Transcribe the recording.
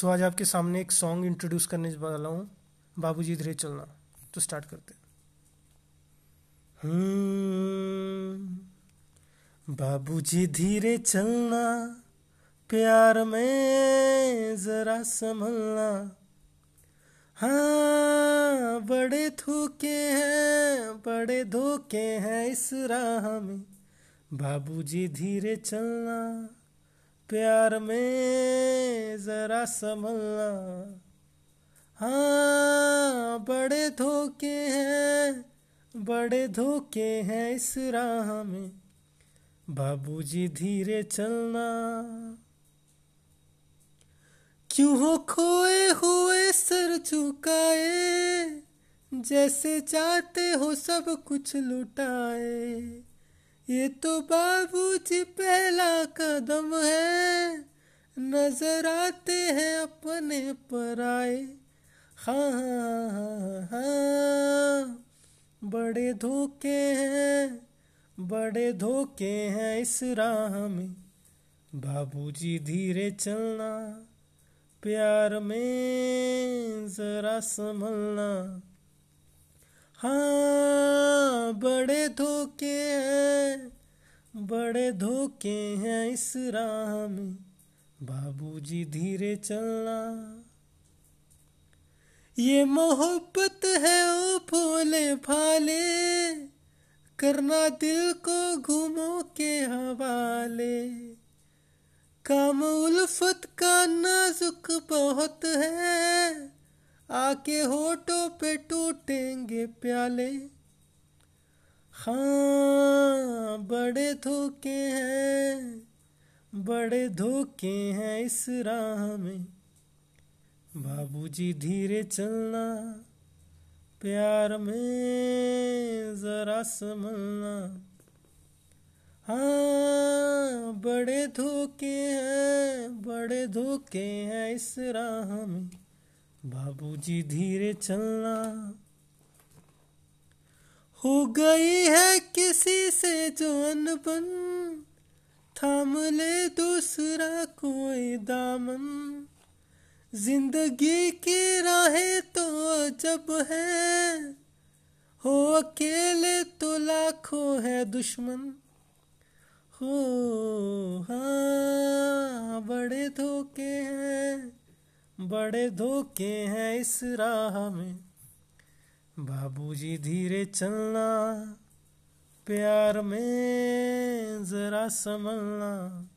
सो आज आपके सामने एक सॉन्ग इंट्रोड्यूस करने वाला हूँ, बाबूजी धीरे चलना। तो स्टार्ट करते हम्म बाबूजी धीरे चलना, प्यार में जरा संभलना। हाँ बड़े धोखे हैं, बड़े धोखे हैं इस राह में। बाबूजी धीरे चलना। प्यार में जरा संभलना। हाँ बड़े धोखे हैं, बड़े धोखे हैं इस राह में। बाबूजी धीरे चलना। क्यों हो खोए हुए सर झुकाए, जैसे चाहते हो सब कुछ लुटाए। ये तो बाबूजी पहला कदम है। नज़र आते हैं अपने पर आए। हाँ हाँ हाँ बड़े धोखे हैं, बड़े धोखे हैं इस राह में। बाबूजी धीरे चलना, प्यार में जरा संभलना। हाँ बड़े धोखे हैं, बड़े धोखे हैं इस राह में। बाबूजी धीरे चलना। ये मोहब्बत है ओ भोले भाले, करना दिल को घूमो के हवाले। काम उल्फत का नाजुक बहुत है आके होठों पे टूटेंगे प्याले। हाँ बड़े धोखे हैं, बड़े धोखे हैं इस राह में। बाबूजी धीरे चलना, प्यार में जरा संभलना। हाँ बड़े धोखे हैं, बड़े धोखे हैं इस राह में। बाबूजी धीरे चलना हो गई है किसी से जो अनबन। थाम ले दूसरा कोई दामन। ज़िंदगी की राहें तो जब है। हो अकेले तो लाखों है दुश्मन। हो बड़े धोखे हैं इस राह में। बाबूजी धीरे चलना प्यार में जरा संभलना।